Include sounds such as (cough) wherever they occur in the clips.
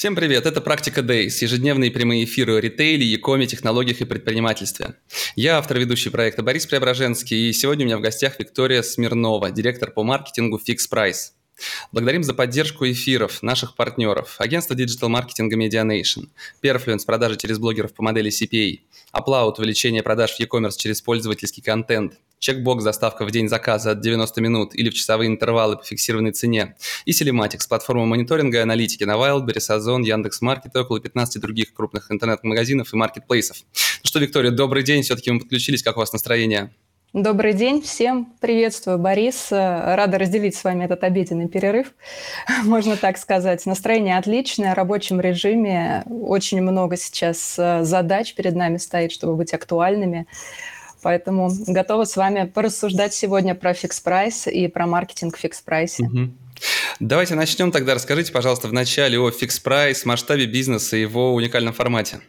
Всем привет, это «Практика Days», ежедневные прямые эфиры о ритейле, e-коме, технологиях и предпринимательстве. Я автор ведущий проекта Борис Преображенский, и сегодня у меня в гостях Виктория Смирнова, директор по маркетингу Fix Price. Благодарим за поддержку эфиров наших партнеров. Агентство digital-маркетинга Medianation, Perfluence продажи через блогеров по модели CPA, Aplaut увеличение продаж в e-commerce через пользовательский контент, Checkbox доставка в день заказа от 90 минут или в часовые интервалы по фиксированной цене, и Telematics, платформа мониторинга и аналитики на Wildberries, Озон, Яндекс.Маркет и около 15 других крупных интернет-магазинов и маркетплейсов. Ну что, Виктория, добрый день, все-таки мы подключились, как у вас настроение? Добрый день всем. Приветствую, Борис. Рада разделить с вами этот обеденный перерыв, (laughs) можно так сказать. Настроение отличное, в рабочем режиме. Очень много сейчас э, задач перед нами стоит, чтобы быть актуальными. Поэтому готова с вами порассуждать сегодня про Fix Price и про маркетинг в Fix Price е. Угу. Давайте начнем тогда. Расскажите, пожалуйста, вначале о Fix Price, масштабе бизнеса и его уникальном формате.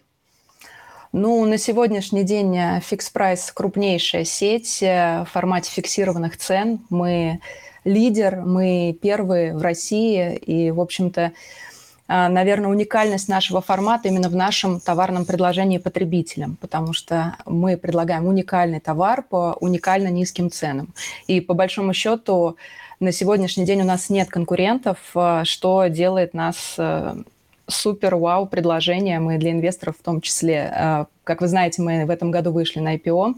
Ну, на сегодняшний день Fix Price крупнейшая сеть э, в формате фиксированных цен. Мы лидер, мы первые в России, и, в общем-то, э, наверное, уникальность нашего формата именно в нашем товарном предложении потребителям, потому что мы предлагаем уникальный товар по уникально низким ценам. И по большому счету на сегодняшний день у нас нет конкурентов, э, что делает нас супер-вау предложение мы для инвесторов в том числе. А, как вы знаете, мы в этом году вышли на IPO,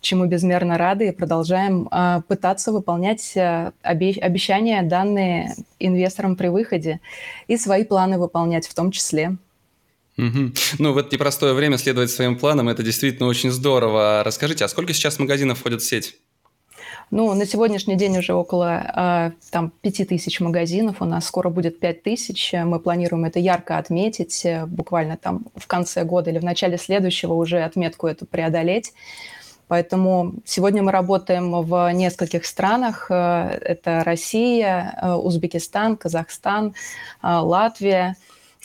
чему безмерно рады и продолжаем а, пытаться выполнять а, обещания, данные инвесторам при выходе, и свои планы выполнять в том числе. Угу. Ну, в это непростое время следовать своим планам, это действительно очень здорово. Расскажите, а сколько сейчас магазинов входит в сеть? Ну, на сегодняшний день уже около а, там, 5 тысяч магазинов, у нас скоро будет 5 тысяч. Мы планируем это ярко отметить, э, буквально там в конце года или в начале следующего уже отметку эту преодолеть. Поэтому сегодня мы работаем в нескольких странах. Э, это Россия, э, Узбекистан, Казахстан, Латвия,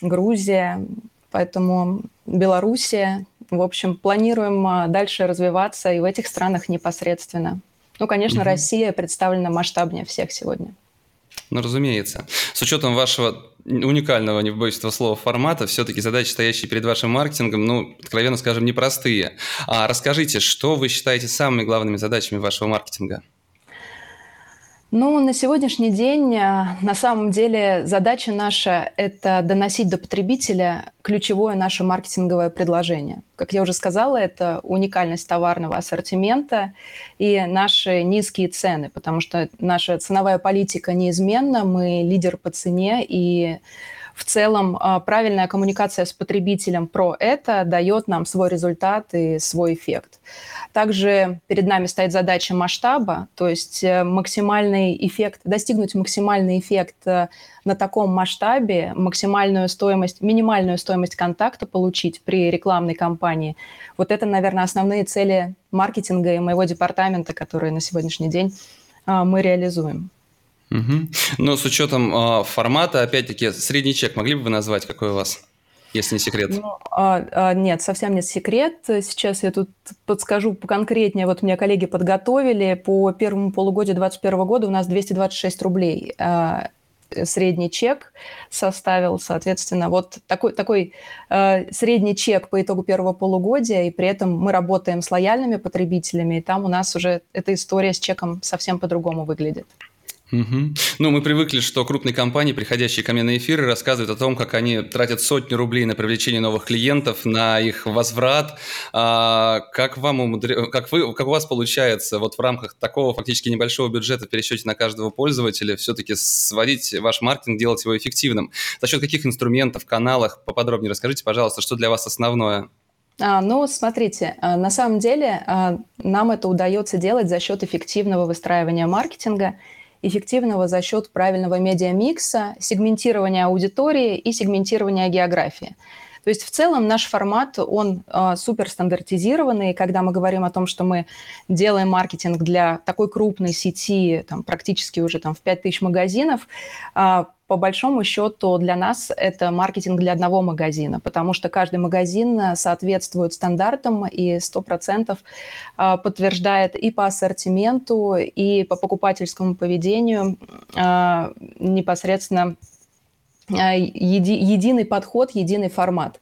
Грузия, поэтому Белоруссия. В общем, планируем дальше развиваться и в этих странах непосредственно. Ну, конечно, угу. Россия представлена масштабнее всех сегодня. Ну, разумеется. С учетом вашего уникального, не побоюсь этого слова, формата, все-таки задачи, стоящие перед вашим маркетингом, ну, откровенно скажем, непростые. А расскажите, что вы считаете самыми главными задачами вашего маркетинга? Ну, на сегодняшний день э, на самом деле задача наша – это доносить до потребителя ключевое наше маркетинговое предложение. Как я уже сказала, это уникальность товарного ассортимента и наши низкие цены, потому что наша ценовая политика неизменна, мы лидер по цене, и в целом а, правильная коммуникация с потребителем про это дает нам свой результат и свой эффект. Также перед нами стоит задача масштаба, то есть э, максимальный эффект, достигнуть максимальный эффект э, на таком масштабе, максимальную стоимость, минимальную стоимость контакта получить при рекламной кампании. Вот это, наверное, основные цели маркетинга и моего департамента, которые на сегодняшний день а, мы реализуем. Угу. Но с учетом э, формата, опять-таки, средний чек могли бы вы назвать, какой у вас? если не секрет? Ну, а, а, нет, совсем нет секрет. Сейчас я тут подскажу конкретнее. Вот меня коллеги подготовили. По первому полугодию 2021 года у нас 226 рублей а, средний чек составил, соответственно, вот такой, такой э, средний чек по итогу первого полугодия, и при этом мы работаем с лояльными потребителями, и там у нас уже эта история с чеком совсем по-другому выглядит. Угу. Ну, мы привыкли, что крупные компании, приходящие ко мне на эфиры, рассказывают о том, как они тратят сотни рублей на привлечение новых клиентов, на их возврат. А, как, вам умудр... как, вы... как у вас получается вот в рамках такого фактически небольшого бюджета в пересчете на каждого пользователя все-таки сводить ваш маркетинг, делать его эффективным? За счет каких инструментов, каналах? Поподробнее расскажите, пожалуйста, что для вас основное? А, ну, смотрите, а, на самом деле а, нам это удается делать за счет эффективного выстраивания маркетинга – эффективного за счет правильного медиамикса, сегментирования аудитории и сегментирования географии. То есть в целом наш формат, он э, супер стандартизированный. Когда мы говорим о том, что мы делаем маркетинг для такой крупной сети, там, практически уже там, в 5000 магазинов, э, по большому счету для нас это маркетинг для одного магазина, потому что каждый магазин э, соответствует стандартам и 100% э, подтверждает и по ассортименту, и по покупательскому поведению э, непосредственно единый подход, единый формат.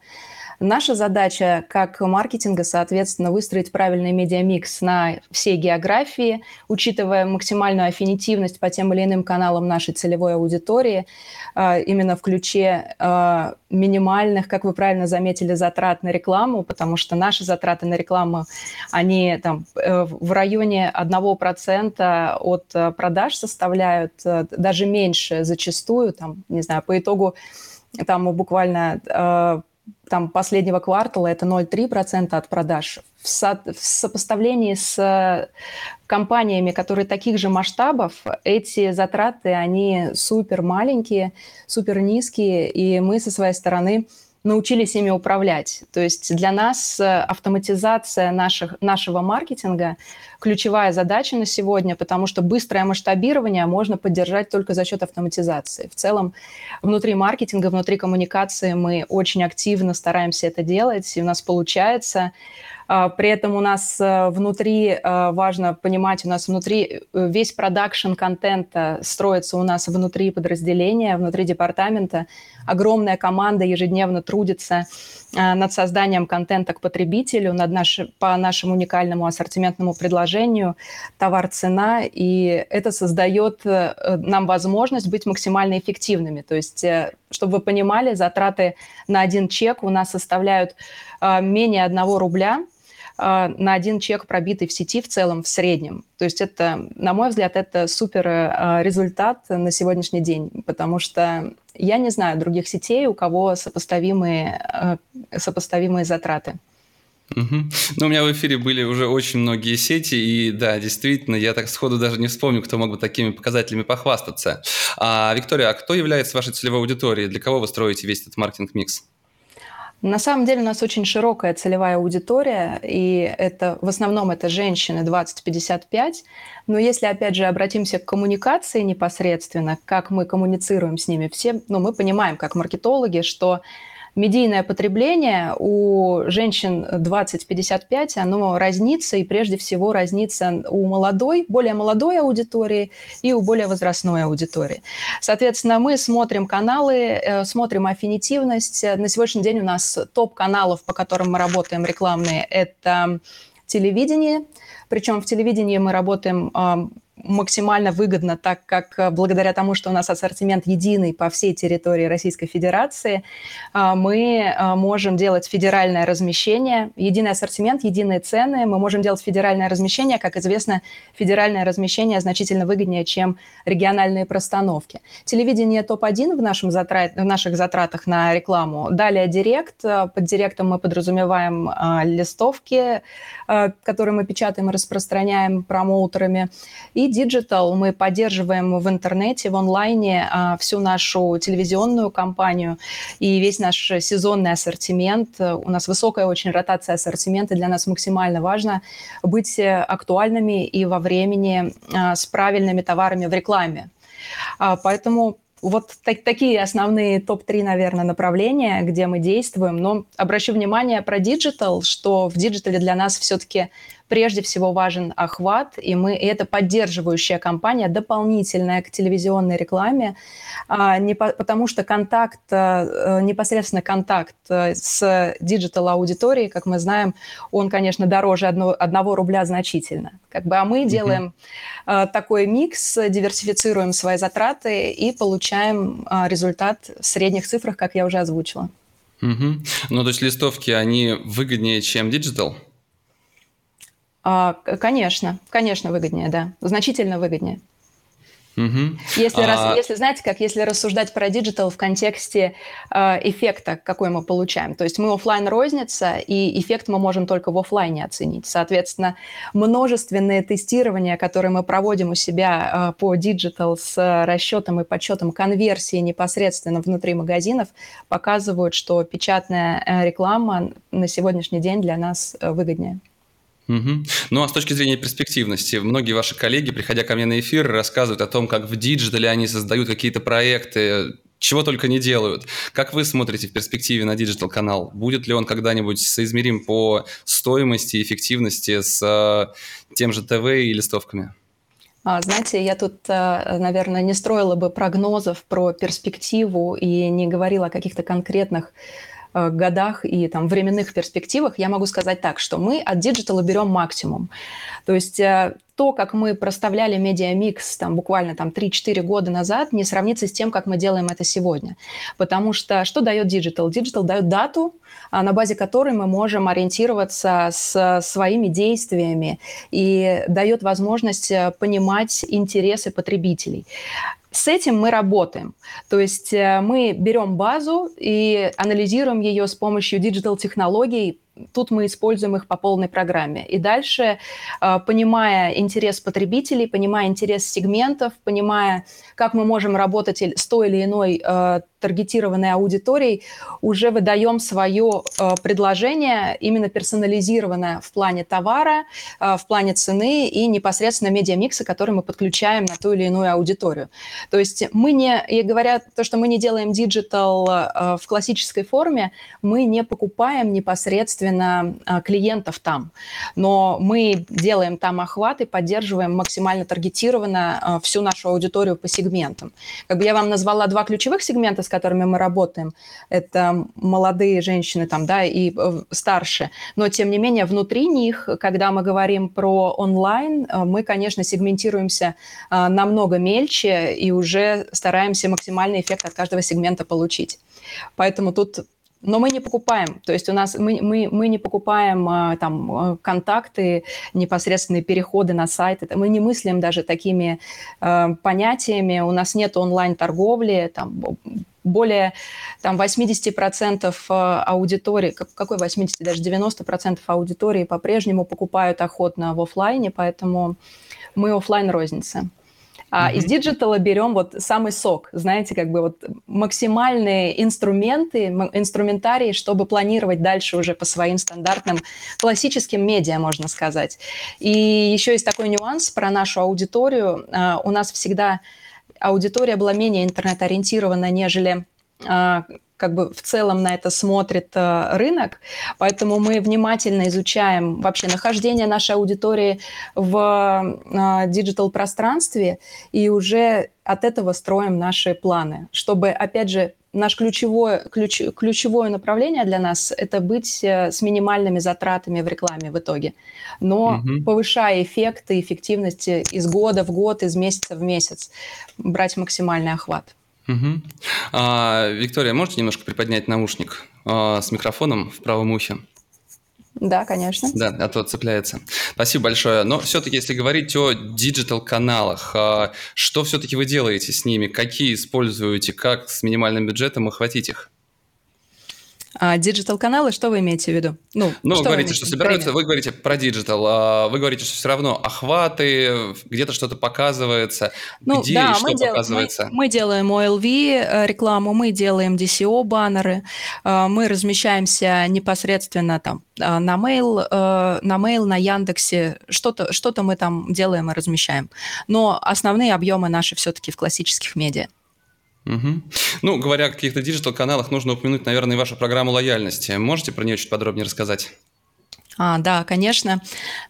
Наша задача как маркетинга, соответственно, выстроить правильный медиамикс на всей географии, учитывая максимальную аффинитивность по тем или иным каналам нашей целевой аудитории, а, именно в ключе а, минимальных, как вы правильно заметили, затрат на рекламу, потому что наши затраты на рекламу, они там э, в районе 1% от э, продаж составляют, э, даже меньше зачастую, там, не знаю, по итогу там буквально там, последнего квартала это 0,3% от продаж. В, со, в сопоставлении с э, компаниями, которые таких же масштабов, эти затраты, они супер маленькие, супер низкие, и мы со своей стороны научились ими управлять. То есть для нас э, автоматизация наших, нашего маркетинга ключевая задача на сегодня, потому что быстрое масштабирование можно поддержать только за счет автоматизации. В целом, внутри маркетинга, внутри коммуникации мы очень активно стараемся это делать, и у нас получается. А, при этом у нас э, внутри, э, важно понимать, у нас внутри э, весь продакшн контента строится у нас внутри подразделения, внутри департамента. Огромная команда ежедневно трудится над созданием контента к потребителю, над наш, по нашему уникальному ассортиментному предложению, товар-цена, и это создает нам возможность быть максимально эффективными. То есть, чтобы вы понимали, затраты на один чек у нас составляют менее одного рубля, на один чек, пробитый в сети в целом, в среднем. То есть это, на мой взгляд, это супер а, результат на сегодняшний день, потому что я не знаю других сетей, у кого сопоставимые, а, сопоставимые затраты. Угу. Ну, у меня в эфире были уже очень многие сети, и да, действительно, я так сходу даже не вспомню, кто мог бы такими показателями похвастаться. А, Виктория, а кто является вашей целевой аудиторией? Для кого вы строите весь этот маркетинг-микс? На самом деле у нас очень широкая целевая аудитория, и это в основном это женщины 20-55. Но если, опять же, обратимся к коммуникации непосредственно, как мы коммуницируем с ними, все, ну, мы понимаем, как маркетологи, что медийное потребление у женщин 20-55, оно разнится, и прежде всего разнится у молодой, более молодой аудитории и у более возрастной аудитории. Соответственно, мы смотрим каналы, э, смотрим аффинитивность. На сегодняшний день у нас топ каналов, по которым мы работаем рекламные, это телевидение, причем в телевидении мы работаем максимально выгодно, так как э, благодаря тому, что у нас ассортимент единый по всей территории Российской Федерации, э, мы э, можем делать федеральное размещение, единый ассортимент, единые цены, мы можем делать федеральное размещение. Как известно, федеральное размещение значительно выгоднее, чем региональные простановки. Телевидение топ-1 в, нашем затрат, в наших затратах на рекламу. Далее директ. Под директом мы подразумеваем листовки, которые мы печатаем и распространяем промоутерами. И Digital мы поддерживаем в интернете, в онлайне а, всю нашу телевизионную кампанию и весь наш сезонный ассортимент. У нас высокая очень ротация ассортимента, для нас максимально важно быть актуальными и во времени а, с правильными товарами в рекламе. А, поэтому вот так, такие основные топ-3, наверное, направления, где мы действуем. Но обращу внимание про диджитал, что в диджитале для нас все-таки прежде всего важен охват, и мы и это поддерживающая компания, дополнительная к телевизионной рекламе, а, не по, потому что контакт, а, непосредственно контакт а, с диджитал аудиторией, как мы знаем, он, конечно, дороже одно, одного рубля значительно. Как бы, а мы mm-hmm. делаем а, такой микс, диверсифицируем свои затраты и получаем а, результат в средних цифрах, как я уже озвучила. Угу. Ну, то есть листовки, они выгоднее, чем диджитал? А, конечно, конечно, выгоднее, да. Значительно выгоднее. Угу. Если, а... рас, если, знаете, как если рассуждать про диджитал в контексте э, эффекта, какой мы получаем. То есть мы офлайн розница, и эффект мы можем только в офлайне оценить. Соответственно, множественные тестирования, которые мы проводим у себя э, по диджитал с расчетом и подсчетом конверсии непосредственно внутри магазинов, показывают, что печатная реклама на сегодняшний день для нас выгоднее. Угу. Ну а с точки зрения перспективности, многие ваши коллеги, приходя ко мне на эфир, рассказывают о том, как в диджитале они создают какие-то проекты, чего только не делают. Как вы смотрите в перспективе на диджитал-канал? Будет ли он когда-нибудь соизмерим по стоимости и эффективности с э, тем же ТВ и листовками? А, знаете, я тут, э, наверное, не строила бы прогнозов про перспективу и не говорила о каких-то конкретных годах и там временных перспективах, я могу сказать так, что мы от диджитала берем максимум. То есть э, то, как мы проставляли медиамикс там, буквально там, 3-4 года назад, не сравнится с тем, как мы делаем это сегодня. Потому что что дает диджитал? Диджитал дает дату, а, на базе которой мы можем ориентироваться с своими действиями и дает возможность э, понимать интересы потребителей. С этим мы работаем. То есть э, мы берем базу и анализируем ее с помощью диджитал-технологий, тут мы используем их по полной программе. И дальше, а, понимая интерес потребителей, понимая интерес сегментов, понимая, как мы можем работать с той или иной а, таргетированной аудиторией, уже выдаем свое а, предложение, именно персонализированное в плане товара, в плане цены и непосредственно медиамикса, который мы подключаем на ту или иную аудиторию. То есть мы не, и говоря то, что мы не делаем диджитал в классической форме, мы не покупаем непосредственно клиентов там. Но мы делаем там охват и поддерживаем максимально таргетированно всю нашу аудиторию по сегментам. Как бы я вам назвала два ключевых сегмента, с которыми мы работаем. Это молодые женщины там, да, и э, старше. Но, тем не менее, внутри них, когда мы говорим про онлайн, э, мы, конечно, сегментируемся а, намного мельче и уже стараемся максимальный эффект от каждого сегмента получить. Поэтому тут но мы не покупаем, то есть у нас мы, мы, мы не покупаем а, там а, контакты, непосредственные переходы на сайт, мы не мыслим даже такими э, понятиями, у нас нет онлайн-торговли, там более там, 80% аудитории, какой 80, даже 90% аудитории по-прежнему покупают охотно в офлайне, поэтому мы офлайн розница. А mm-hmm. из диджитала берем вот самый сок, знаете, как бы вот максимальные инструменты, инструментарии, чтобы планировать дальше уже по своим стандартным классическим медиа, можно сказать. И еще есть такой нюанс про нашу аудиторию. А, у нас всегда аудитория была менее интернет-ориентирована, нежели а, как бы в целом на это смотрит э, рынок, поэтому мы внимательно изучаем вообще нахождение нашей аудитории в э, диджитал-пространстве и уже от этого строим наши планы, чтобы, опять же, наш ключевое, ключ, ключевое направление для нас – это быть э, с минимальными затратами в рекламе в итоге, но угу. повышая эффекты, эффективность из года в год, из месяца в месяц, брать максимальный охват. Угу. А, Виктория, можете немножко приподнять наушник а, с микрофоном в правом ухе? Да, конечно. Да, а то цепляется. Спасибо большое. Но все-таки, если говорить о диджитал-каналах, а, что все-таки вы делаете с ними? Какие используете? Как с минимальным бюджетом охватить их? А диджитал-каналы, что вы имеете в виду? Ну, ну вы говорите, что собираются, вы говорите про диджитал, а вы говорите, что все равно охваты, где-то что-то показывается, ну, где да, и что дел... показывается. Мы, мы делаем OLV э, рекламу, мы делаем DCO баннеры, э, мы размещаемся непосредственно там э, на mail, на mail, на Яндексе, что-то что мы там делаем и размещаем. Но основные объемы наши все-таки в классических медиа. Угу. Ну, говоря о каких-то диджитал-каналах, нужно упомянуть, наверное, вашу программу лояльности. Можете про нее чуть подробнее рассказать? А, да, конечно.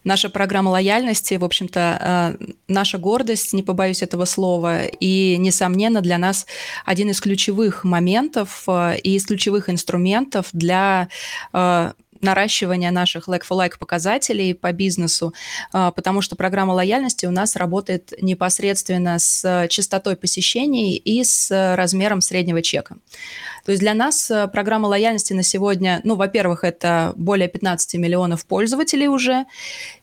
Наша программа лояльности, в общем-то, э, наша гордость, не побоюсь этого слова, и, несомненно, для нас один из ключевых моментов э, и из ключевых инструментов для э, наращивания наших like-for-like показателей по бизнесу, потому что программа лояльности у нас работает непосредственно с частотой посещений и с размером среднего чека. То есть для нас программа лояльности на сегодня, ну, во-первых, это более 15 миллионов пользователей уже,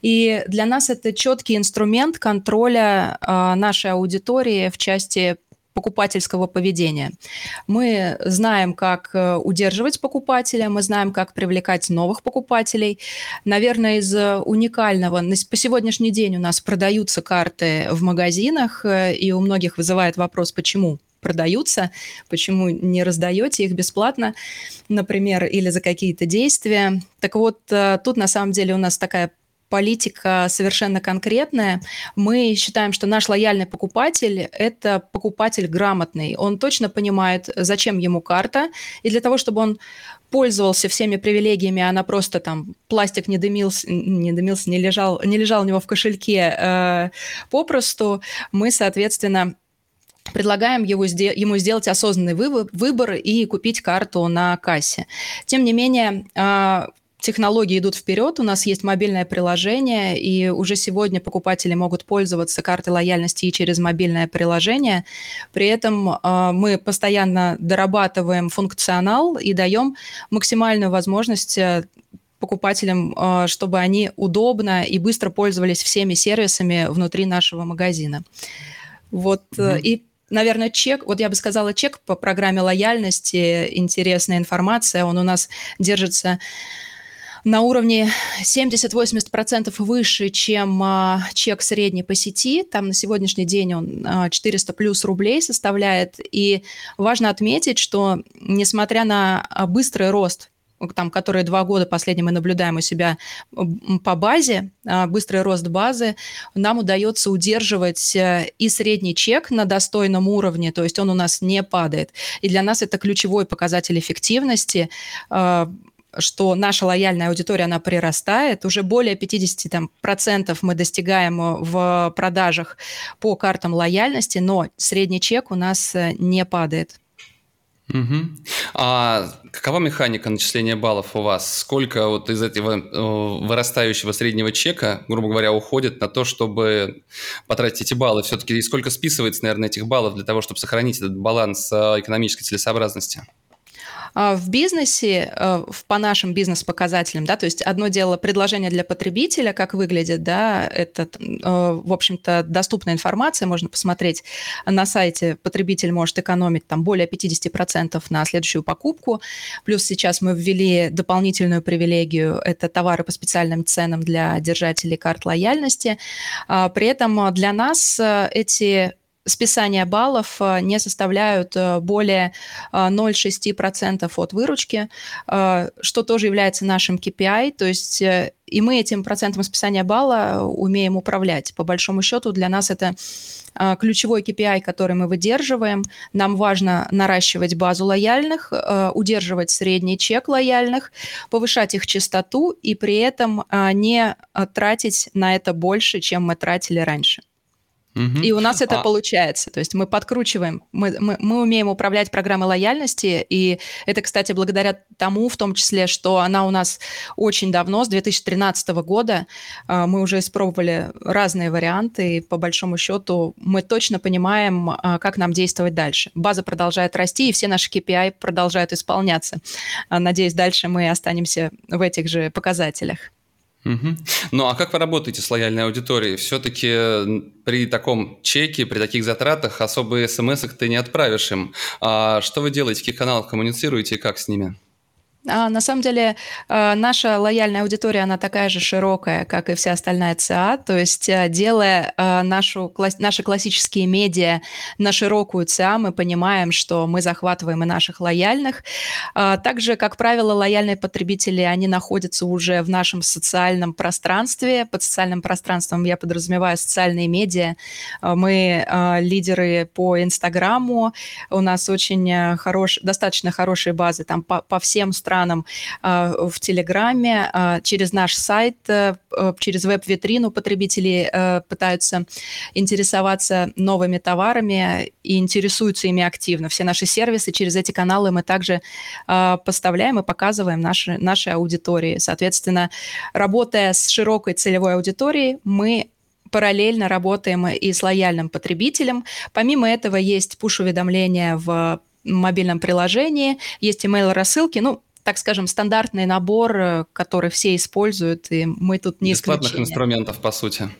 и для нас это четкий инструмент контроля нашей аудитории в части покупательского поведения. Мы знаем, как э, удерживать покупателя, мы знаем, как привлекать новых покупателей. Наверное, из уникального, по сегодняшний день у нас продаются карты в магазинах, э, и у многих вызывает вопрос, почему продаются, почему не раздаете их бесплатно, например, или за какие-то действия. Так вот, э, тут на самом деле у нас такая политика совершенно конкретная. Мы считаем, что наш лояльный покупатель – это покупатель грамотный. Он точно понимает, зачем ему карта, и для того, чтобы он пользовался всеми привилегиями, она просто там пластик не дымился, не дымился, не лежал, не лежал у него в кошельке э, попросту, мы, соответственно, предлагаем его, ему сделать осознанный выбор и купить карту на кассе. Тем не менее, э, технологии идут вперед, у нас есть мобильное приложение, и уже сегодня покупатели могут пользоваться картой лояльности и через мобильное приложение. При этом э, мы постоянно дорабатываем функционал и даем максимальную возможность э, покупателям, э, чтобы они удобно и быстро пользовались всеми сервисами внутри нашего магазина. Вот mm-hmm. и наверное, чек, вот я бы сказала, чек по программе лояльности, интересная информация, он у нас держится на уровне 70-80% выше, чем а, чек средний по сети. Там на сегодняшний день он а, 400 плюс рублей составляет. И важно отметить, что несмотря на а, быстрый рост там, которые два года последние мы наблюдаем у себя по базе, а, быстрый рост базы, нам удается удерживать э, и средний чек на достойном уровне, то есть он у нас не падает. И для нас это ключевой показатель эффективности а, что наша лояльная аудитория, она прирастает. Уже более 50% там, процентов мы достигаем э, в продажах по картам лояльности, но средний чек у нас э, не падает. Угу. А какова механика начисления баллов у вас? Сколько вот из этого э, вырастающего среднего чека, грубо говоря, уходит на то, чтобы потратить эти баллы? Все-таки и сколько списывается, наверное, этих баллов для того, чтобы сохранить этот баланс экономической целесообразности? А, в бизнесе, э, по нашим бизнес-показателям, да, то есть одно дело предложение для потребителя, как выглядит, да, это, э, в общем-то, доступная информация, можно посмотреть на сайте, потребитель может экономить там более 50% на следующую покупку, плюс сейчас мы ввели дополнительную привилегию, это товары по специальным ценам для держателей карт лояльности, а, при этом для нас эти списания баллов э, не составляют э, более 0,6% э, от выручки, что тоже является нашим KPI, то есть и мы этим процентом списания балла умеем управлять. По большому счету для нас это ключевой KPI, который мы выдерживаем. Нам важно наращивать базу лояльных, удерживать средний чек лояльных, повышать их частоту и при этом не тратить на это больше, чем мы тратили раньше. Угу. И у нас это а... получается. То есть мы подкручиваем, мы, мы, мы умеем управлять программой лояльности, и это, кстати, благодаря тому, в том числе, что она у нас очень давно, с 2013 года, а, мы уже испробовали разные варианты, и по большому счету мы точно понимаем, а, как нам действовать дальше. База продолжает расти, и все наши KPI продолжают исполняться. А, надеюсь, дальше мы останемся в этих же показателях. Угу. Ну а как вы работаете с лояльной аудиторией? Все-таки при таком чеке, при таких затратах особые смс ты не отправишь им. А что вы делаете, в каких каналах коммуницируете и как с ними? А, на самом деле э, наша лояльная аудитория, она такая же широкая, как и вся остальная ЦА, то есть э, делая нашу, наши классические медиа на широкую ЦА, мы понимаем, что мы захватываем и наших лояльных. А, также, как правило, лояльные потребители, они находятся уже в нашем социальном пространстве. Под социальным пространством я подразумеваю социальные медиа. Мы лидеры по Инстаграму, у нас очень хорош, достаточно хорошие базы там по, по всем странам, странам в Телеграме, через наш сайт, через веб-витрину потребители пытаются интересоваться новыми товарами и интересуются ими активно. Все наши сервисы через эти каналы мы также поставляем и показываем наши, нашей аудитории. Соответственно, работая с широкой целевой аудиторией, мы параллельно работаем и с лояльным потребителем. Помимо этого есть пуш-уведомления в мобильном приложении, есть email-рассылки, ну, так скажем, стандартный набор, э, который все используют, и мы тут не Бесплатных исключение. инструментов, по сути.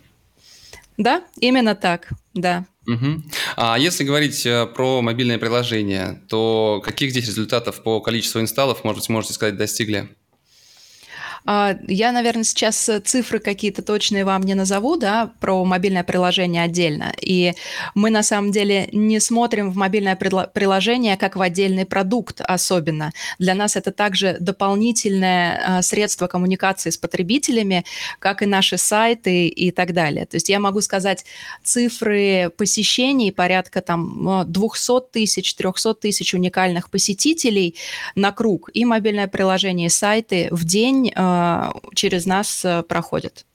Да, именно так, да. Угу. А если говорить э, про мобильное приложение, то каких здесь результатов по количеству инсталлов, может быть, можете сказать, достигли? А, я, наверное, сейчас э, цифры какие-то точные вам не назову, да, про мобильное приложение отдельно. И мы на самом деле не смотрим в мобильное приложение как в отдельный продукт особенно. Для нас это также дополнительное а, средство коммуникации с потребителями, как и наши сайты и так далее. То есть я могу сказать цифры посещений порядка там 200 тысяч, 300 тысяч уникальных посетителей на круг и мобильное приложение, и сайты в день а, через нас э, проходят.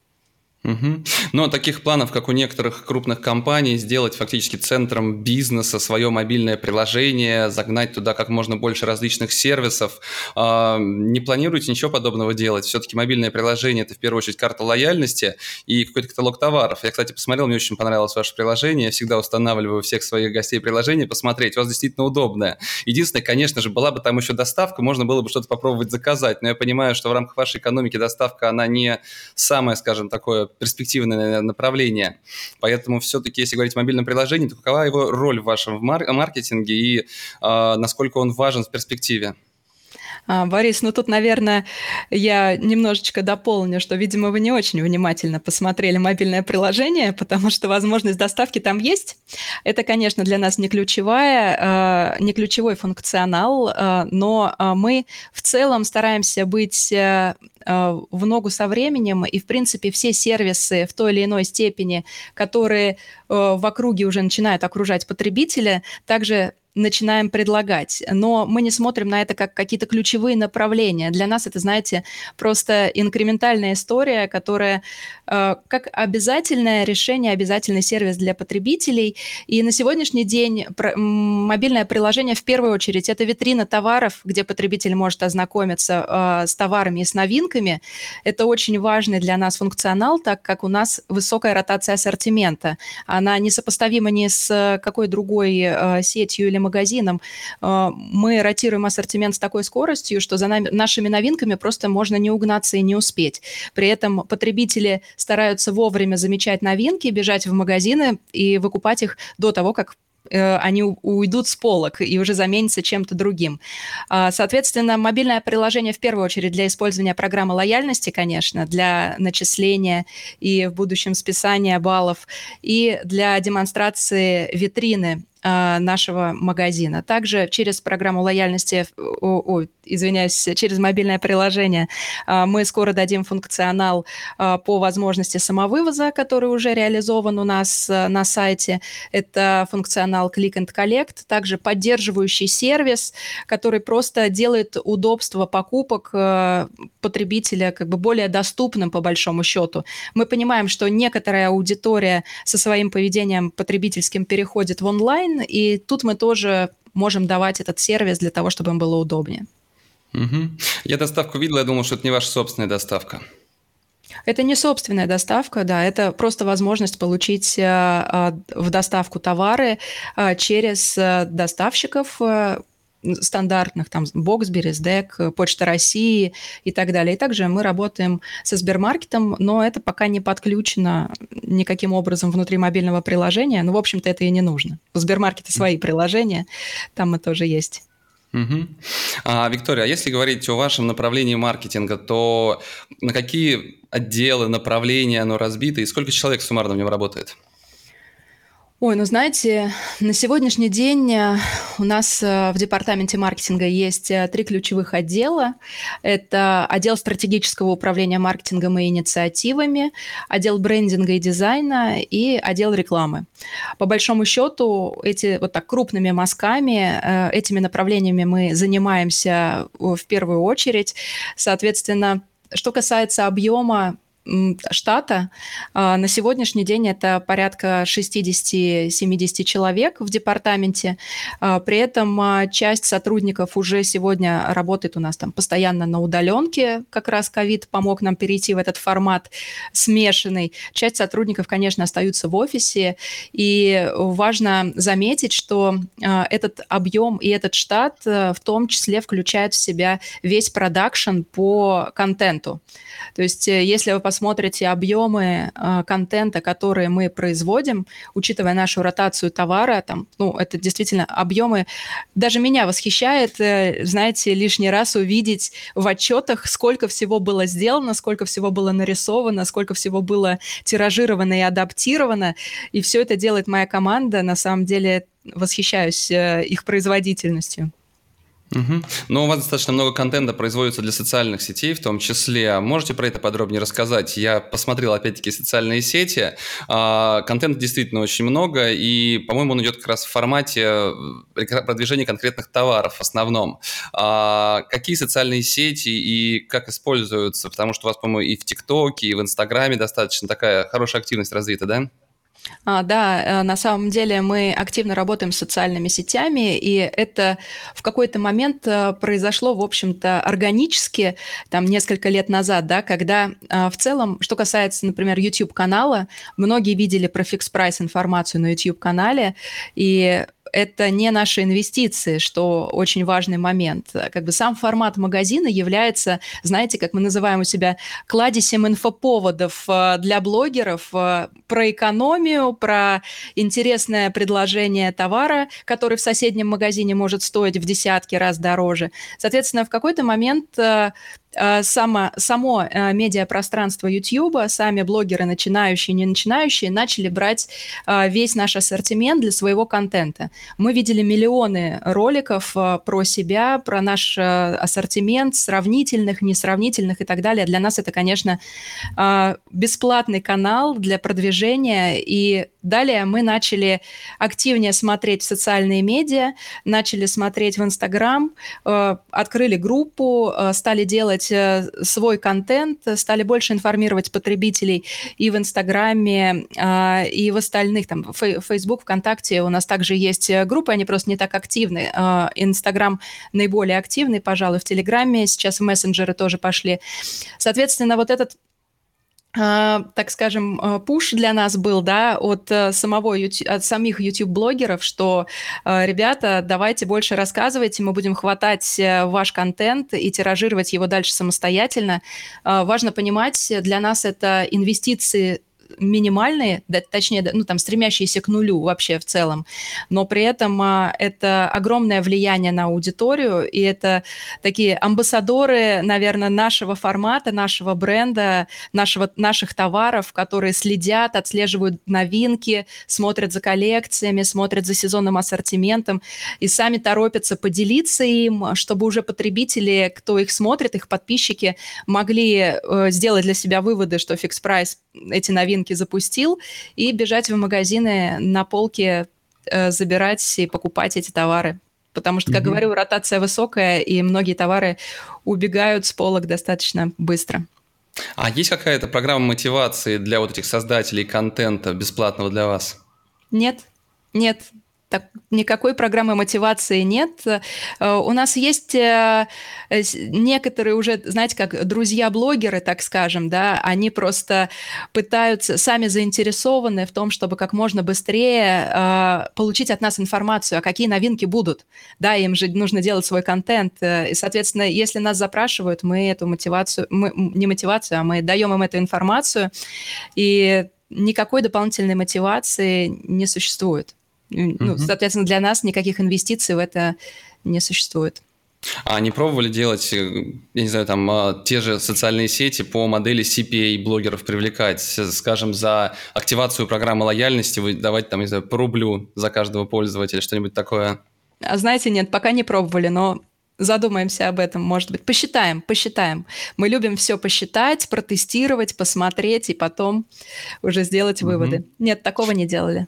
Угу. Но таких планов, как у некоторых крупных компаний, сделать фактически центром бизнеса свое мобильное приложение, загнать туда как можно больше различных сервисов, э, не планируете ничего подобного делать? Все-таки мобильное приложение – это в первую очередь карта лояльности и какой-то каталог товаров. Я, кстати, посмотрел, мне очень понравилось ваше приложение. Я всегда устанавливаю всех своих гостей приложение, посмотреть. У вас действительно удобное. Единственное, конечно же, была бы там еще доставка, можно было бы что-то попробовать заказать. Но я понимаю, что в рамках вашей экономики доставка, она не самое, скажем, такое перспективное направление. Поэтому все-таки, если говорить о мобильном приложении, то какова его роль в вашем маркетинге и э, насколько он важен в перспективе? А, Борис, ну тут, наверное, я немножечко дополню, что, видимо, вы не очень внимательно посмотрели мобильное приложение, потому что возможность доставки там есть. Это, конечно, для нас не ключевая, а, не ключевой функционал, но мы в целом стараемся быть в ногу со временем, и, в принципе, все сервисы в той или иной степени, которые в округе уже начинают окружать потребителя, также начинаем предлагать. Но мы не смотрим на это как какие-то ключевые направления. Для нас это, знаете, просто инкрементальная история, которая э, как обязательное решение, обязательный сервис для потребителей. И на сегодняшний день про, мобильное приложение в первую очередь это витрина товаров, где потребитель может ознакомиться э, с товарами и с новинками. Это очень важный для нас функционал, так как у нас высокая ротация ассортимента. Она несопоставима ни с какой другой э, сетью или магазинам, э, мы ротируем ассортимент с такой скоростью, что за нами, нашими новинками просто можно не угнаться и не успеть. При этом потребители стараются вовремя замечать новинки, бежать в магазины и выкупать их до того, как Э, они уйдут с полок и уже заменятся чем-то другим. А, соответственно, мобильное приложение в первую очередь для использования программы лояльности, конечно, для начисления и в будущем списания баллов, и для демонстрации витрины нашего магазина. Также через программу лояльности, о, о, извиняюсь, через мобильное приложение а, мы скоро дадим функционал по возможности самовывоза, который уже реализован у нас на сайте. Это функционал Click and Collect, также поддерживающий сервис, который просто делает удобство покупок э, потребителя как бы более доступным по большому счету. Мы понимаем, что некоторая аудитория со своим поведением потребительским переходит в онлайн, и тут мы тоже можем давать этот сервис для того, чтобы им было удобнее. Угу. Я доставку видел, я думал, что это не ваша собственная доставка. Это не собственная доставка, да, это просто возможность получить э, э, в доставку товары э, через доставщиков стандартных, там, Боксбери, СДЭК, Почта России и так далее. И также мы работаем со Сбермаркетом, но это пока не подключено никаким образом внутри мобильного приложения. Ну, в общем-то, это и не нужно. У Сбермаркета свои приложения, там мы тоже есть. Угу. А, Виктория, а если говорить о вашем направлении маркетинга, то на какие отделы, направления оно разбито и сколько человек суммарно в нем работает? Ой, ну знаете, на сегодняшний день э, у нас э, в департаменте маркетинга есть э, три ключевых отдела. Это отдел стратегического управления маркетингом и инициативами, отдел брендинга и дизайна и отдел рекламы. По большому счету, эти вот так крупными мазками, этими направлениями мы занимаемся в первую очередь. Соответственно, что касается объема штата. А, на сегодняшний день это порядка 60-70 человек в департаменте. А, при этом а, часть сотрудников уже сегодня работает у нас там постоянно на удаленке. Как раз ковид помог нам перейти в этот формат смешанный. Часть сотрудников, конечно, остаются в офисе. И важно заметить, что этот объем и этот штат в том числе включает в себя весь продакшн по контенту. То есть э, если вы посмотрите объемы э, контента, которые мы производим, учитывая нашу ротацию товара, там, ну, это действительно объемы. Даже меня восхищает, э, знаете, лишний раз увидеть в отчетах, сколько всего было сделано, сколько всего было нарисовано, сколько всего было тиражировано и адаптировано. И все это делает моя команда. На самом деле восхищаюсь их производительностью. Угу. Но у вас достаточно много контента производится для социальных сетей, в том числе. Можете про это подробнее рассказать? Я посмотрел, опять-таки, социальные сети. А, контента действительно очень много, и, по-моему, он идет как раз в формате э, продвижения конкретных товаров в основном. А, какие социальные сети и как используются? Потому что у вас, по-моему, и в ТикТоке, и в Инстаграме достаточно такая хорошая активность развита, да? А, да, э, на самом деле мы активно работаем с социальными сетями, и это в какой-то момент э, произошло, в общем-то, органически, там, несколько лет назад, да, когда э, в целом, что касается, например, YouTube-канала, многие видели про фикс прайс информацию на YouTube-канале, и это не наши инвестиции, что очень важный момент. Как бы сам формат магазина является, знаете, как мы называем у себя, кладезем инфоповодов э, для блогеров э, про экономию, про интересное предложение товара, который в соседнем магазине может стоить в десятки раз дороже. Соответственно, в какой-то момент э, само, само э, медиапространство YouTube, сами блогеры, начинающие, не начинающие, начали брать э, весь наш ассортимент для своего контента. Мы видели миллионы роликов про себя, про наш ассортимент, сравнительных, несравнительных и так далее. Для нас это, конечно, бесплатный канал для продвижения, и далее мы начали активнее смотреть в социальные медиа, начали смотреть в Инстаграм, открыли группу, стали делать э, свой контент, стали больше информировать потребителей и в Инстаграме, и в остальных, там, Facebook, ВКонтакте у нас также есть э, группы, они просто не так активны. Инстаграм наиболее активный, пожалуй, в Телеграме, сейчас мессенджеры тоже пошли. Соответственно, вот этот так скажем, uh, пуш для нас был, да, от uh, самого от самих YouTube-блогеров, что, ребята, давайте больше рассказывайте, мы будем хватать э, ваш контент и тиражировать его дальше самостоятельно. Важно понимать, для нас это инвестиции минимальные, да, точнее, ну, там, стремящиеся к нулю вообще в целом, но при этом а, это огромное влияние на аудиторию, и это такие амбассадоры, наверное, нашего формата, нашего бренда, нашего, наших товаров, которые следят, отслеживают новинки, смотрят за коллекциями, смотрят за сезонным ассортиментом и сами торопятся поделиться им, чтобы уже потребители, кто их смотрит, их подписчики, могли э, сделать для себя выводы, что фикс прайс эти новинки запустил, и бежать в магазины на полке э, забирать и покупать эти товары. Потому что, как mm говорю, ротация высокая, и многие товары убегают с полок достаточно быстро. А есть какая-то программа мотивации для вот этих создателей контента бесплатного для вас? Нет, нет, так, никакой программы мотивации нет. Э, у нас есть э, некоторые уже, знаете, как друзья-блогеры, так скажем, да, они просто пытаются, сами заинтересованы в том, чтобы как можно быстрее э, получить от нас информацию, а какие новинки будут. Да, им же нужно делать свой контент. И, соответственно, если нас запрашивают, мы эту мотивацию, мы, не мотивацию, а мы даем им эту информацию, и никакой дополнительной мотивации не существует. Ну, угу. соответственно, для нас никаких инвестиций в это не существует. А не пробовали делать, э, я не знаю, там а, те же социальные сети по модели CPA блогеров привлекать, скажем, за активацию программы лояльности вы давать там, не знаю, по рублю за каждого пользователя, что-нибудь такое? А знаете, нет, пока не пробовали, но задумаемся об этом, может быть. Посчитаем, посчитаем. Мы любим все посчитать, протестировать, посмотреть и потом уже сделать выводы. Mm-hmm. Нет, такого не делали.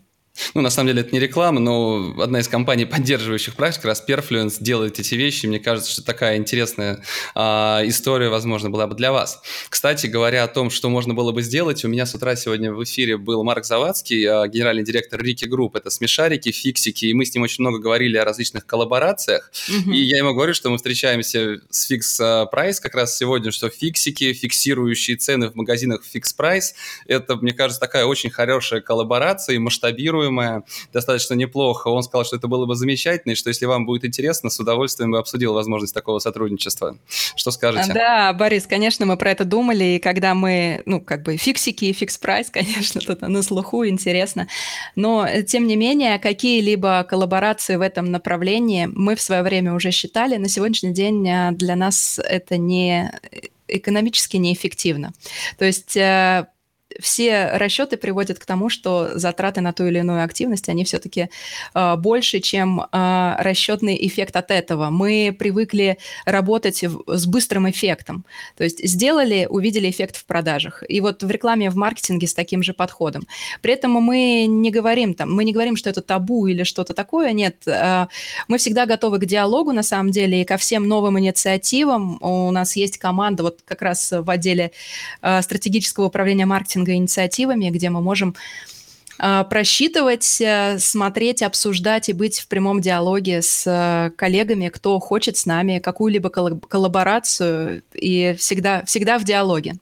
Ну, на самом деле, это не реклама, но одна из компаний, (laughs) поддерживающих практик, как раз Perfluence, делает эти вещи. Мне кажется, что такая интересная а, история, возможно, была бы для вас. Кстати, говоря о том, что можно было бы сделать, у меня с утра сегодня в эфире был Марк Завадский, а, генеральный директор Рики Групп. Это смешарики, фиксики, и мы с ним очень много говорили о различных коллаборациях. Mm-hmm. И я ему говорю, что мы встречаемся с Fix Price как раз сегодня, что фиксики, фиксирующие цены в магазинах Fix Price, это, мне кажется, такая очень хорошая коллаборация и масштабируемая предсказуемое, достаточно неплохо. Он сказал, что это было бы замечательно, и что если вам будет интересно, с удовольствием бы обсудил возможность такого сотрудничества. Что скажете? Да, Борис, конечно, мы про это думали, и когда мы, ну, как бы фиксики и Fix Price, (laughs) конечно, тут на слуху интересно. Но, тем не менее, какие-либо коллаборации в этом направлении мы в свое время уже считали. На сегодняшний день э, для нас это не экономически неэффективно. То есть э, все расчеты приводят к тому, что затраты на ту или иную активность, они все-таки э, а, больше, чем э, расчетный эффект от этого. Мы привыкли работать в, с быстрым эффектом. То есть сделали, увидели эффект в продажах. И вот в рекламе, в маркетинге с таким же подходом. При этом мы не говорим там, мы не говорим, что это табу или что-то такое. Нет, э, мы всегда готовы к диалогу на самом деле и ко всем новым инициативам. У нас есть команда вот как раз в отделе э, стратегического управления маркетинга маркетинга инициативами, где мы можем а, просчитывать, э, смотреть, обсуждать и быть в прямом диалоге с э, коллегами, кто хочет с нами какую-либо коллаборацию, и всегда, всегда в диалоге.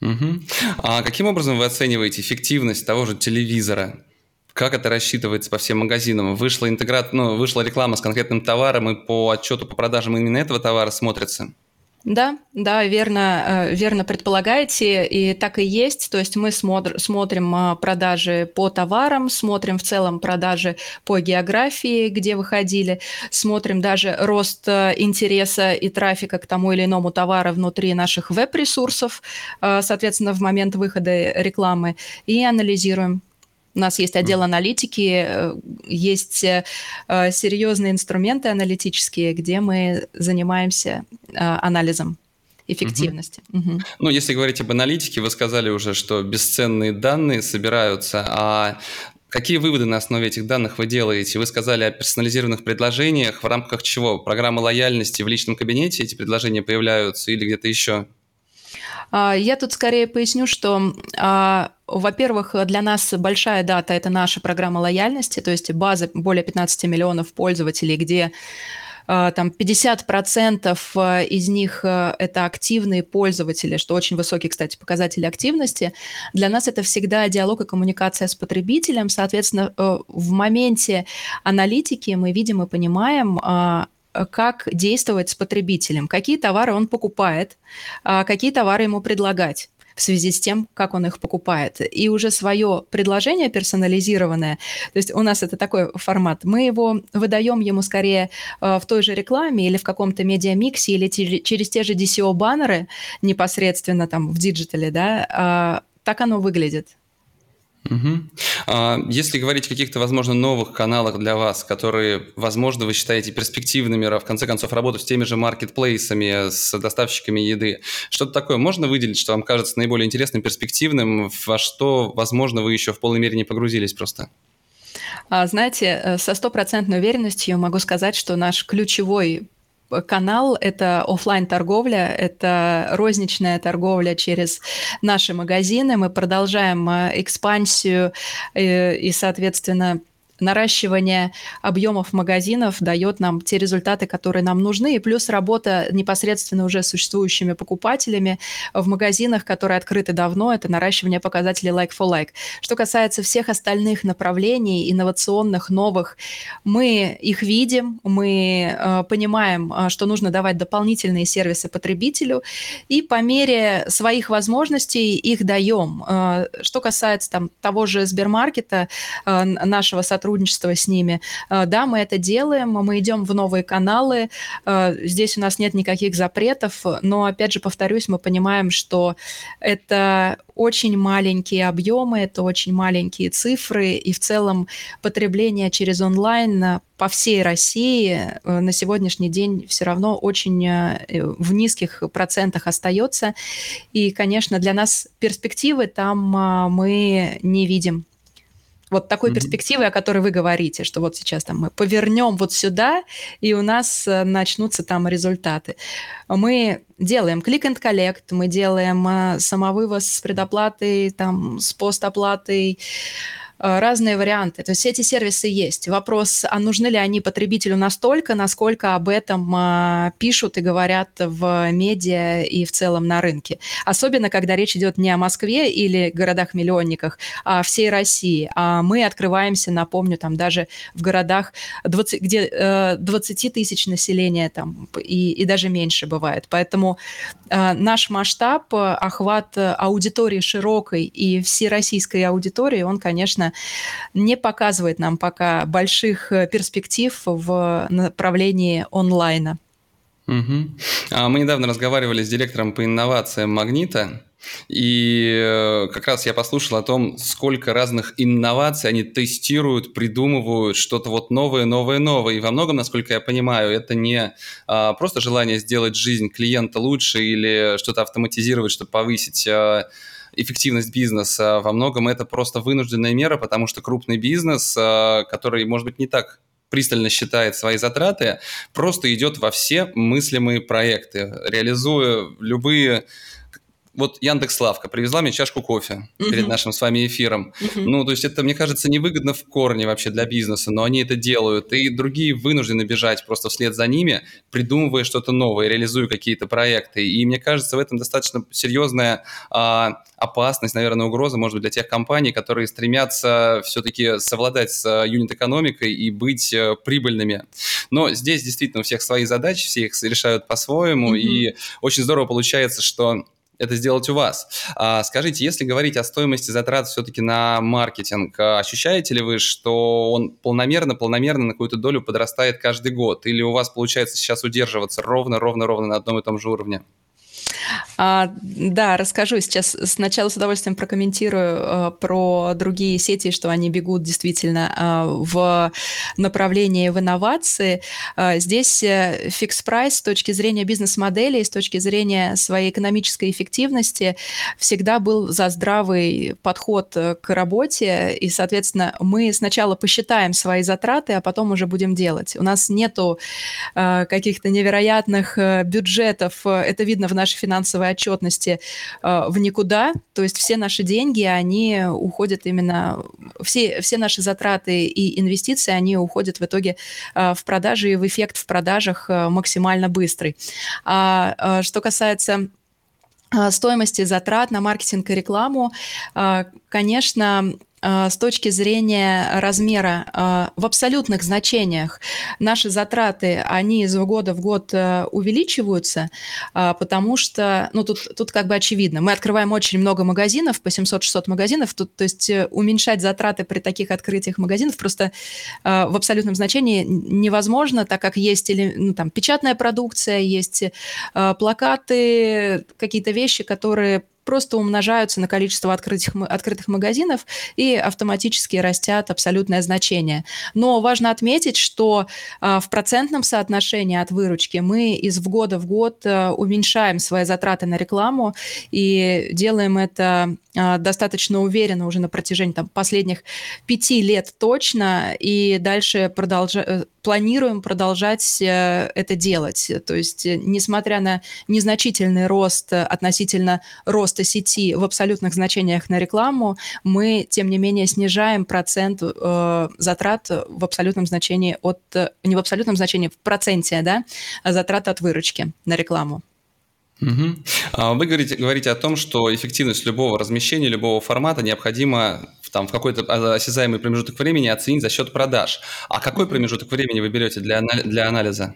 Угу. А каким образом вы оцениваете эффективность того же телевизора? Как это рассчитывается по всем магазинам? Вышла, интеграт, ну, вышла реклама с конкретным товаром, и по отчету по продажам именно этого товара смотрится? Да, да, верно, э, верно предполагаете, и так и есть. То есть мы смотр, смотрим а, продажи по товарам, смотрим в целом продажи по географии, где выходили, смотрим даже рост э, интереса и трафика к тому или иному товару внутри наших веб-ресурсов, э, соответственно, в момент выхода рекламы, и анализируем у нас есть отдел аналитики, э, есть э, серьезные инструменты аналитические, где мы занимаемся э, анализом эффективности. Угу. Угу. Ну, если говорить об аналитике, вы сказали уже, что бесценные данные собираются, а Какие выводы на основе этих данных вы делаете? Вы сказали о персонализированных предложениях. В рамках чего? Программы лояльности в личном кабинете эти предложения появляются или где-то еще? А, я тут скорее поясню, что, а, во-первых, для нас большая дата – это наша программа лояльности, то есть база более 15 миллионов пользователей, где а, там 50% из них это активные пользователи, что очень высокий, кстати, показатель активности. Для нас это всегда диалог и коммуникация с потребителем. Соответственно, э, в моменте аналитики мы видим и понимаем, как действовать с потребителем, какие товары он покупает, а какие товары ему предлагать в связи с тем, как он их покупает. И уже свое предложение персонализированное, то есть у нас это такой формат, мы его выдаем ему скорее э, в той же рекламе или в каком-то медиамиксе, или через те же DCO-баннеры непосредственно там в диджитале, да, а, так оно выглядит. Угу. Если говорить о каких-то, возможно, новых каналах для вас, которые, возможно, вы считаете перспективными, а в конце концов, работать с теми же маркетплейсами, с доставщиками еды, что-то такое можно выделить, что вам кажется наиболее интересным, перспективным, во что, возможно, вы еще в полной мере не погрузились просто? А, знаете, э, со стопроцентной уверенностью могу сказать, что наш ключевой канал – это офлайн торговля это розничная торговля через наши магазины. Мы продолжаем э, экспансию э, и, соответственно, наращивание объемов магазинов дает нам те результаты, которые нам нужны, и плюс работа непосредственно уже существующими покупателями в магазинах, которые открыты давно, это наращивание показателей like for like. Что касается всех остальных направлений, инновационных, новых, мы их видим, мы э, понимаем, э, что нужно давать дополнительные сервисы потребителю, и по мере своих возможностей их даем. Э, что касается там, того же Сбермаркета, э, нашего сотрудничества, сотрудничество с ними. Да, мы это делаем, мы идем в новые каналы, здесь у нас нет никаких запретов, но, опять же, повторюсь, мы понимаем, что это очень маленькие объемы, это очень маленькие цифры, и в целом потребление через онлайн по всей России э, на сегодняшний день все равно очень э, в низких процентах остается. И, конечно, для нас перспективы там мы не видим вот такой mm-hmm. перспективы, о которой вы говорите, что вот сейчас там мы повернем вот сюда, и у нас э, начнутся там результаты. Мы делаем click and collect, мы делаем э, самовывоз с предоплатой, там, с постоплатой, разные варианты. То есть эти сервисы есть. Вопрос, а нужны ли они потребителю настолько, насколько об этом а, пишут и говорят в медиа и в целом на рынке. Особенно, когда речь идет не о Москве или городах-миллионниках, а всей России. А мы открываемся, напомню, там даже в городах, 20, где э, 20 тысяч населения там, и, и даже меньше бывает. Поэтому э, наш масштаб, охват аудитории широкой и всероссийской аудитории, он, конечно, не показывает нам пока больших э, перспектив в направлении онлайна. Угу. Мы недавно разговаривали с директором по инновациям Магнита, и э, как раз я послушал о том, сколько разных инноваций они тестируют, придумывают что-то вот новое, новое, новое. И во многом, насколько я понимаю, это не а, просто желание сделать жизнь клиента лучше или что-то автоматизировать, чтобы повысить а, эффективность бизнеса. Во многом это просто вынужденная мера, потому что крупный бизнес, э, который, может быть, не так пристально считает свои затраты, просто идет во все мыслимые проекты, реализуя любые вот Яндекс Славка привезла мне чашку кофе uh-huh. перед нашим с вами эфиром. Uh-huh. Ну, то есть это, мне кажется, невыгодно в корне вообще для бизнеса, но они это делают. И другие вынуждены бежать просто вслед за ними, придумывая что-то новое, реализуя какие-то проекты. И мне кажется, в этом достаточно серьезная а, опасность, наверное, угроза, может быть, для тех компаний, которые стремятся все-таки совладать с а, юнит-экономикой и быть а, прибыльными. Но здесь действительно у всех свои задачи, все их решают по-своему, uh-huh. и очень здорово получается, что это сделать у вас. А, скажите, если говорить о стоимости затрат все-таки на маркетинг, а ощущаете ли вы, что он полномерно, полномерно на какую-то долю подрастает каждый год? Или у вас получается сейчас удерживаться ровно, ровно, ровно на одном и том же уровне? А, да, расскажу сейчас. Сначала с удовольствием прокомментирую а, про другие сети, что они бегут действительно а, в направлении в инновации. А, здесь фикс прайс с точки зрения бизнес-модели, с точки зрения своей экономической эффективности всегда был за здравый подход к работе, и, соответственно, мы сначала посчитаем свои затраты, а потом уже будем делать. У нас нету а, каких-то невероятных бюджетов, это видно в нашей финансовой отчетности э, в никуда. То есть все наши деньги, они уходят именно, все, все наши затраты и инвестиции, они уходят в итоге э, в продажи и в эффект в продажах э, максимально быстрый. А что касается стоимости затрат на маркетинг и рекламу, конечно, а, с точки зрения размера а, в абсолютных значениях. Наши затраты, они из года в год э, увеличиваются, потому что, ну, тут, тут как бы очевидно, мы открываем очень много магазинов, по 700-600 магазинов, тут, то есть э, уменьшать затраты при таких открытиях магазинов просто в абсолютном значении невозможно, так как есть или, ну, там, печатная продукция, есть плакаты, какие-то вещи, которые просто умножаются на количество открытых, открытых магазинов и автоматически растят абсолютное значение. Но важно отметить, что а, в процентном соотношении от выручки мы из в года в год а, уменьшаем свои затраты на рекламу и делаем это достаточно уверенно уже на протяжении там, последних пяти лет точно, и дальше продолжа... Э, планируем продолжать э, это делать. То есть, э, несмотря на незначительный рост относительно роста сети в абсолютных значениях на рекламу, мы, тем не менее, снижаем процент э, затрат в абсолютном значении от... Не в абсолютном значении, в проценте, да, затрат от выручки на рекламу. Угу. Вы говорите, говорите о том, что эффективность любого размещения, любого формата необходимо там, в какой-то осязаемый промежуток времени оценить за счет продаж. А какой промежуток времени вы берете для, для анализа?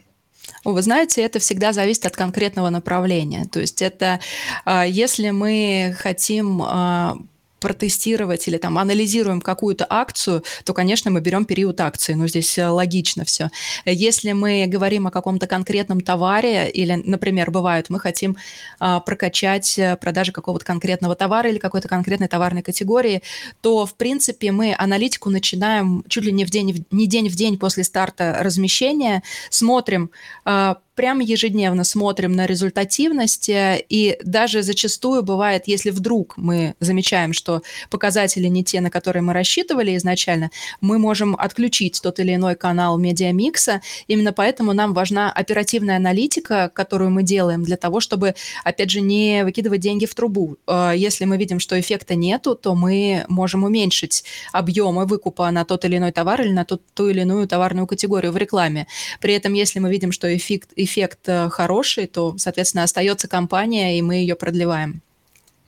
Вы знаете, это всегда зависит от конкретного направления. То есть это, а, если мы хотим а, протестировать или там анализируем какую-то акцию, то, конечно, мы берем период акции. Ну, здесь э, логично все. Если мы говорим о каком-то конкретном товаре или, например, бывает, мы хотим а, прокачать э, продажи какого-то конкретного товара или какой-то конкретной товарной категории, то, в принципе, мы аналитику начинаем чуть ли не в день, не день в день после старта размещения, смотрим, а, прям ежедневно смотрим на результативность, э, и даже зачастую бывает, если вдруг мы замечаем, что показатели не те, на которые мы рассчитывали изначально, мы можем отключить тот или иной канал медиамикса. Именно поэтому нам важна оперативная аналитика, которую мы делаем для того, чтобы, опять же, не выкидывать деньги в трубу. Э, если мы видим, что эффекта нету, то мы можем уменьшить объемы выкупа на тот или иной товар или на ту, ту или иную товарную категорию в рекламе. При этом, если мы видим, что эффект, эффект э, хороший, то, соответственно, остается компания, и мы ее продлеваем.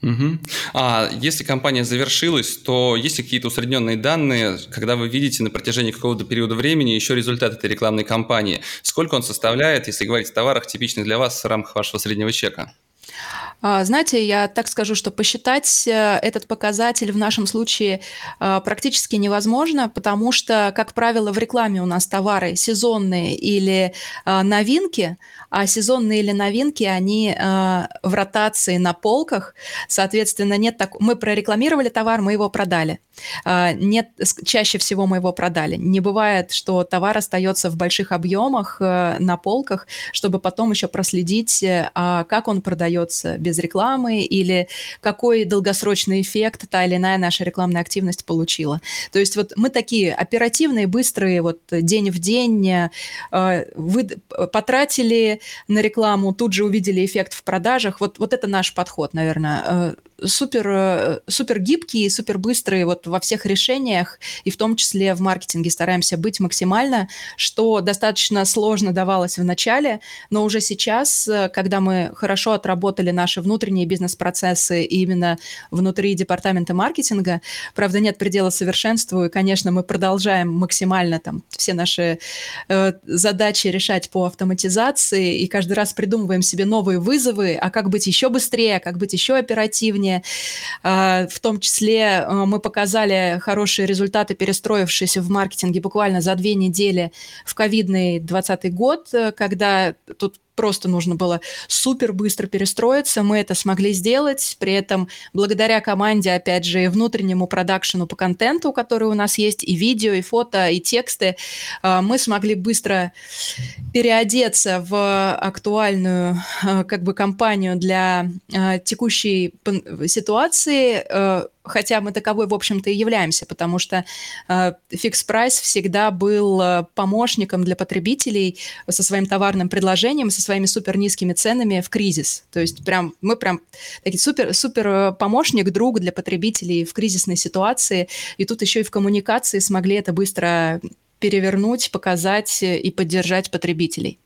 Угу. А если компания завершилась, то есть ли какие-то усредненные данные, когда вы видите на протяжении какого-то периода времени еще результат этой рекламной кампании? Сколько он составляет, если говорить о товарах, типичных для вас в рамках вашего среднего чека? А, знаете, я так скажу, что посчитать э, этот показатель в нашем случае э, практически невозможно, потому что, как правило, в рекламе у нас товары сезонные или э, новинки, а сезонные или новинки, они в ротации на полках, соответственно, нет так... Мы прорекламировали товар, мы его продали. Нет, чаще всего мы его продали. Не бывает, что товар остается в больших объемах на полках, чтобы потом еще проследить, а как он продается без рекламы или какой долгосрочный эффект та или иная наша рекламная активность получила. То есть вот мы такие оперативные, быстрые, вот день в день э, вы потратили на рекламу, тут же увидели эффект в продажах. Вот, вот это наш подход, наверное. Супер, э, супер гибкие, супер быстрые вот во всех решениях, и в том числе в маркетинге стараемся быть максимально, что достаточно сложно давалось в начале, но уже сейчас, э, когда мы хорошо отработали наши внутренние бизнес-процессы именно внутри департамента маркетинга, правда, нет предела совершенству, и, конечно, мы продолжаем максимально там все наши э, задачи решать по автоматизации, и каждый раз придумываем себе новые вызовы, а как быть еще быстрее, как быть еще оперативнее, А, в том числе а, мы показали хорошие результаты, перестроившиеся в маркетинге буквально за две недели в ковидный 2020 год, э, когда тут просто нужно было супер быстро перестроиться. Мы это смогли сделать. При этом благодаря команде, опять же, и внутреннему продакшену по контенту, который у нас есть, и видео, и фото, и тексты, а, мы смогли быстро переодеться в актуальную а, как бы компанию для а, текущей ситуации, хотя мы таковой, в общем-то, и являемся, потому что э, Price всегда был э, помощником для потребителей со своим товарным предложением, со своими супер низкими ценами в кризис. То есть прям мы прям такие супер, супер э, помощник, друг для потребителей в кризисной ситуации. И тут еще и в коммуникации смогли это быстро перевернуть, показать и поддержать потребителей.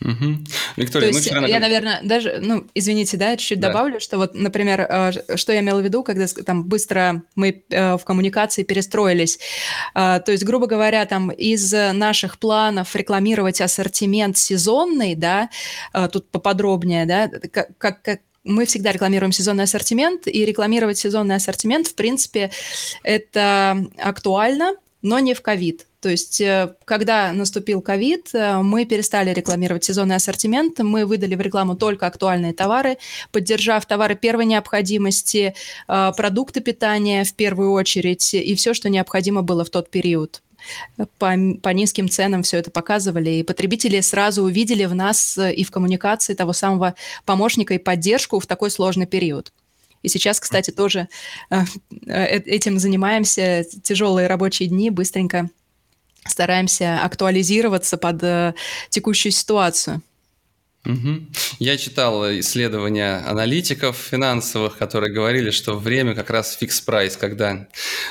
Угу. Виктория, То есть, ну, я, наверное, даже, ну, извините, да, чуть-чуть да. добавлю, что вот, например, э, что я имела в виду, когда там быстро мы э, в коммуникации перестроились. Э, то есть, грубо говоря, там из наших планов рекламировать ассортимент сезонный, да, тут поподробнее, да, как, как, мы всегда рекламируем сезонный ассортимент, и рекламировать сезонный ассортимент, в принципе, это актуально, но не в ковид. То есть, э, когда наступил ковид, э, мы перестали рекламировать сезонный ассортимент, мы выдали в рекламу только актуальные товары, поддержав товары первой необходимости, э, продукты питания в первую очередь и все, что необходимо было в тот период. По, по низким ценам все это показывали, и потребители сразу увидели в нас и в коммуникации того самого помощника и поддержку в такой сложный период. И сейчас, кстати, тоже этим занимаемся. Тяжелые рабочие дни быстренько стараемся актуализироваться под э, текущую ситуацию. Угу. Я читал исследования аналитиков финансовых, которые говорили, что время как раз Fix Price, когда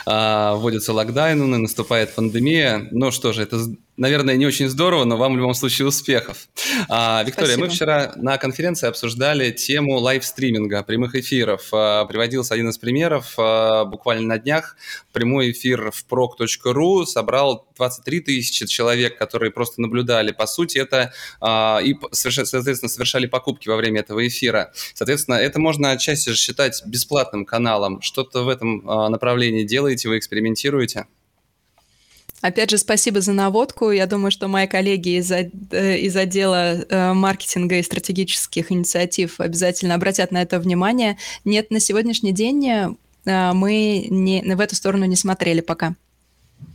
а, вводятся локдауны, наступает пандемия. Но что же, это наверное, не очень здорово, но вам в любом случае успехов. А, Виктория, Спасибо. мы вчера на конференции обсуждали тему лайвстриминга, прямых эфиров. А, приводился один из примеров. А, буквально на днях прямой эфир в proc.ru собрал 23 тысячи человек, которые просто наблюдали. По сути, это а, и, соответственно, совершали покупки во время этого эфира. Соответственно, это можно отчасти считать бесплатным каналом. Что-то в этом а, направлении делаете, вы экспериментируете? Опять же, спасибо за наводку. Я думаю, что мои коллеги из, э, из отдела э, маркетинга и стратегических инициатив обязательно обратят на это внимание. Нет, на сегодняшний день э, мы не, в эту сторону не смотрели пока.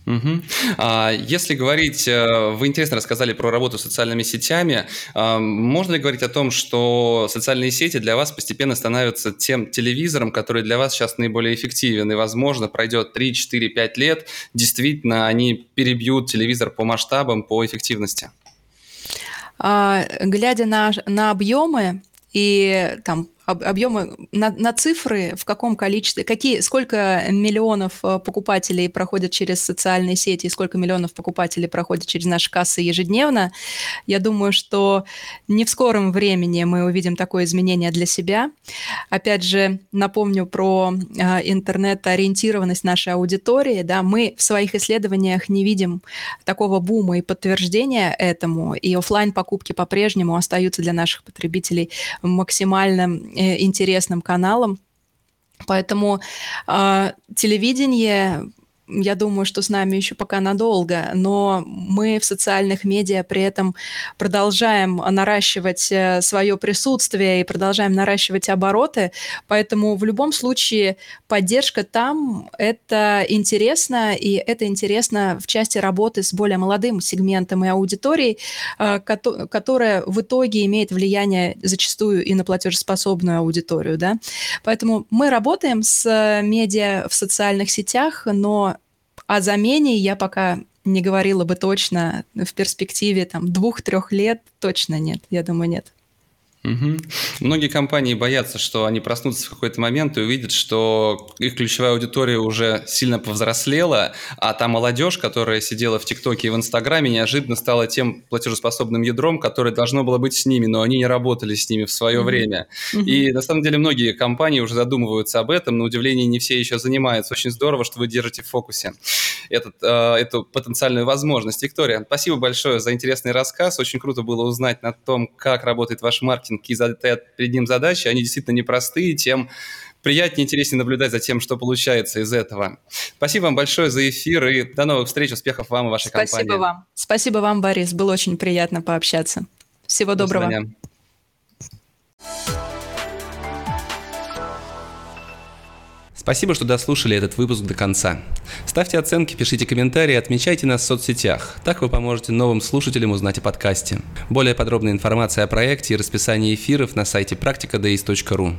Угу. А, если говорить, э, вы интересно рассказали про работу с социальными сетями, а, можно ли говорить о том, что социальные сети для вас постепенно становятся тем телевизором, который для вас сейчас наиболее эффективен, и, возможно, пройдет 3, 4, 5 лет, действительно они перебьют телевизор по масштабам, по эффективности? А, глядя на, на объемы и там объемы на, на цифры, в каком количестве, какие, сколько миллионов э, покупателей проходят через социальные сети и сколько миллионов покупателей проходят через наши кассы ежедневно, я думаю, что не в скором времени мы увидим такое изменение для себя. Опять же, напомню про э, интернет-ориентированность нашей аудитории. Да, мы в своих исследованиях не видим такого бума и подтверждения этому, и офлайн покупки по-прежнему остаются для наших потребителей максимально Э, интересным каналом. Поэтому э, телевидение я думаю, что с нами еще пока надолго, но мы в социальных медиа при этом продолжаем наращивать э, свое присутствие и продолжаем наращивать обороты, поэтому в любом случае поддержка там – это интересно, и это интересно в части работы с более молодым сегментом и аудиторией, э, которая в итоге имеет влияние зачастую и на платежеспособную аудиторию. Да? Поэтому мы работаем с медиа в социальных сетях, но о замене я пока не говорила бы точно в перспективе там двух-трех лет точно нет, я думаю, нет. Угу. Многие компании боятся, что они проснутся в какой-то момент и увидят, что их ключевая аудитория уже сильно повзрослела, а та молодежь, которая сидела в ТикТоке и в Инстаграме, неожиданно стала тем платежеспособным ядром, которое должно было быть с ними, но они не работали с ними в свое угу. время. Угу. И на самом деле многие компании уже задумываются об этом, на удивление не все еще занимаются. Очень здорово, что вы держите в фокусе этот, э, эту потенциальную возможность. Виктория, спасибо большое за интересный рассказ. Очень круто было узнать на том, как работает ваш маркетинг маркетинг и стоят перед ним задачи, они действительно непростые, тем приятнее, интереснее наблюдать за тем, что получается из этого. Спасибо вам большое за эфир и до новых встреч, успехов вам и вашей Спасибо компании. Спасибо вам. Спасибо вам, Борис, было очень приятно пообщаться. Всего до доброго. Свидания. Спасибо, что дослушали этот выпуск до конца. Ставьте оценки, пишите комментарии, отмечайте нас в соцсетях. Так вы поможете новым слушателям узнать о подкасте. Более подробная информация о проекте и расписании эфиров на сайте практикадеис.ру.